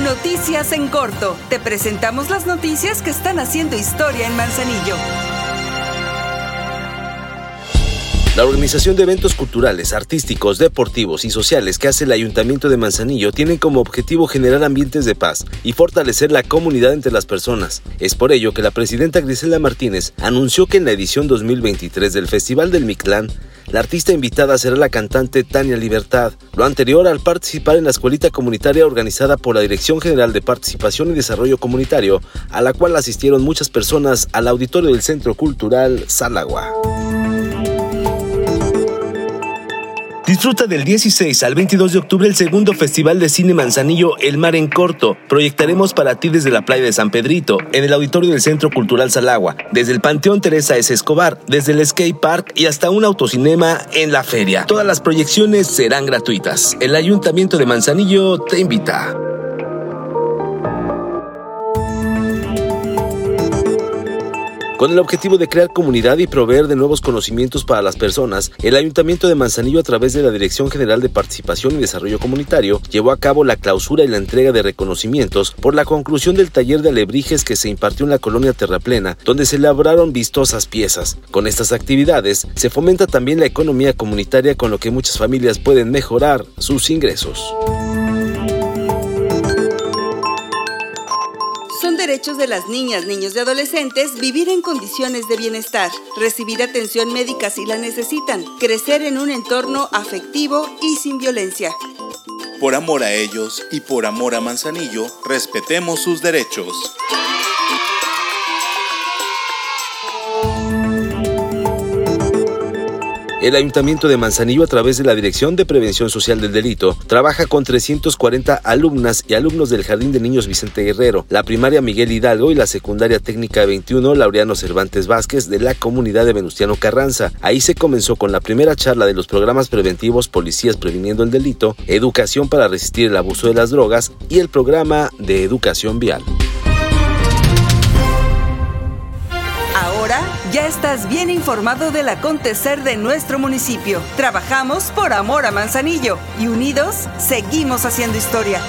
Noticias en corto. Te presentamos las noticias que están haciendo historia en Manzanillo. La organización de eventos culturales, artísticos, deportivos y sociales que hace el Ayuntamiento de Manzanillo tienen como objetivo generar ambientes de paz y fortalecer la comunidad entre las personas. Es por ello que la presidenta Griselda Martínez anunció que en la edición 2023 del Festival del Mictlán, la artista invitada será la cantante Tania Libertad, lo anterior al participar en la escuelita comunitaria organizada por la Dirección General de Participación y Desarrollo Comunitario, a la cual asistieron muchas personas al auditorio del Centro Cultural Salagua. Disfruta del 16 al 22 de octubre el segundo Festival de Cine Manzanillo El Mar en Corto. Proyectaremos para ti desde la playa de San Pedrito, en el auditorio del Centro Cultural Salagua, desde el Panteón Teresa S. Escobar, desde el Skate Park y hasta un autocinema en la feria. Todas las proyecciones serán gratuitas. El Ayuntamiento de Manzanillo te invita. Con el objetivo de crear comunidad y proveer de nuevos conocimientos para las personas, el Ayuntamiento de Manzanillo a través de la Dirección General de Participación y Desarrollo Comunitario llevó a cabo la clausura y la entrega de reconocimientos por la conclusión del taller de alebrijes que se impartió en la colonia Terraplena, donde se elaboraron vistosas piezas. Con estas actividades se fomenta también la economía comunitaria con lo que muchas familias pueden mejorar sus ingresos. Derechos de las niñas, niños y adolescentes vivir en condiciones de bienestar, recibir atención médica si la necesitan, crecer en un entorno afectivo y sin violencia. Por amor a ellos y por amor a Manzanillo, respetemos sus derechos. El Ayuntamiento de Manzanillo, a través de la Dirección de Prevención Social del Delito, trabaja con 340 alumnas y alumnos del Jardín de Niños Vicente Guerrero, la primaria Miguel Hidalgo y la secundaria técnica 21 Laureano Cervantes Vázquez de la comunidad de Venustiano Carranza. Ahí se comenzó con la primera charla de los programas preventivos Policías Previniendo el Delito, Educación para resistir el abuso de las drogas y el programa de educación vial. Ya estás bien informado del acontecer de nuestro municipio. Trabajamos por amor a Manzanillo y unidos seguimos haciendo historia.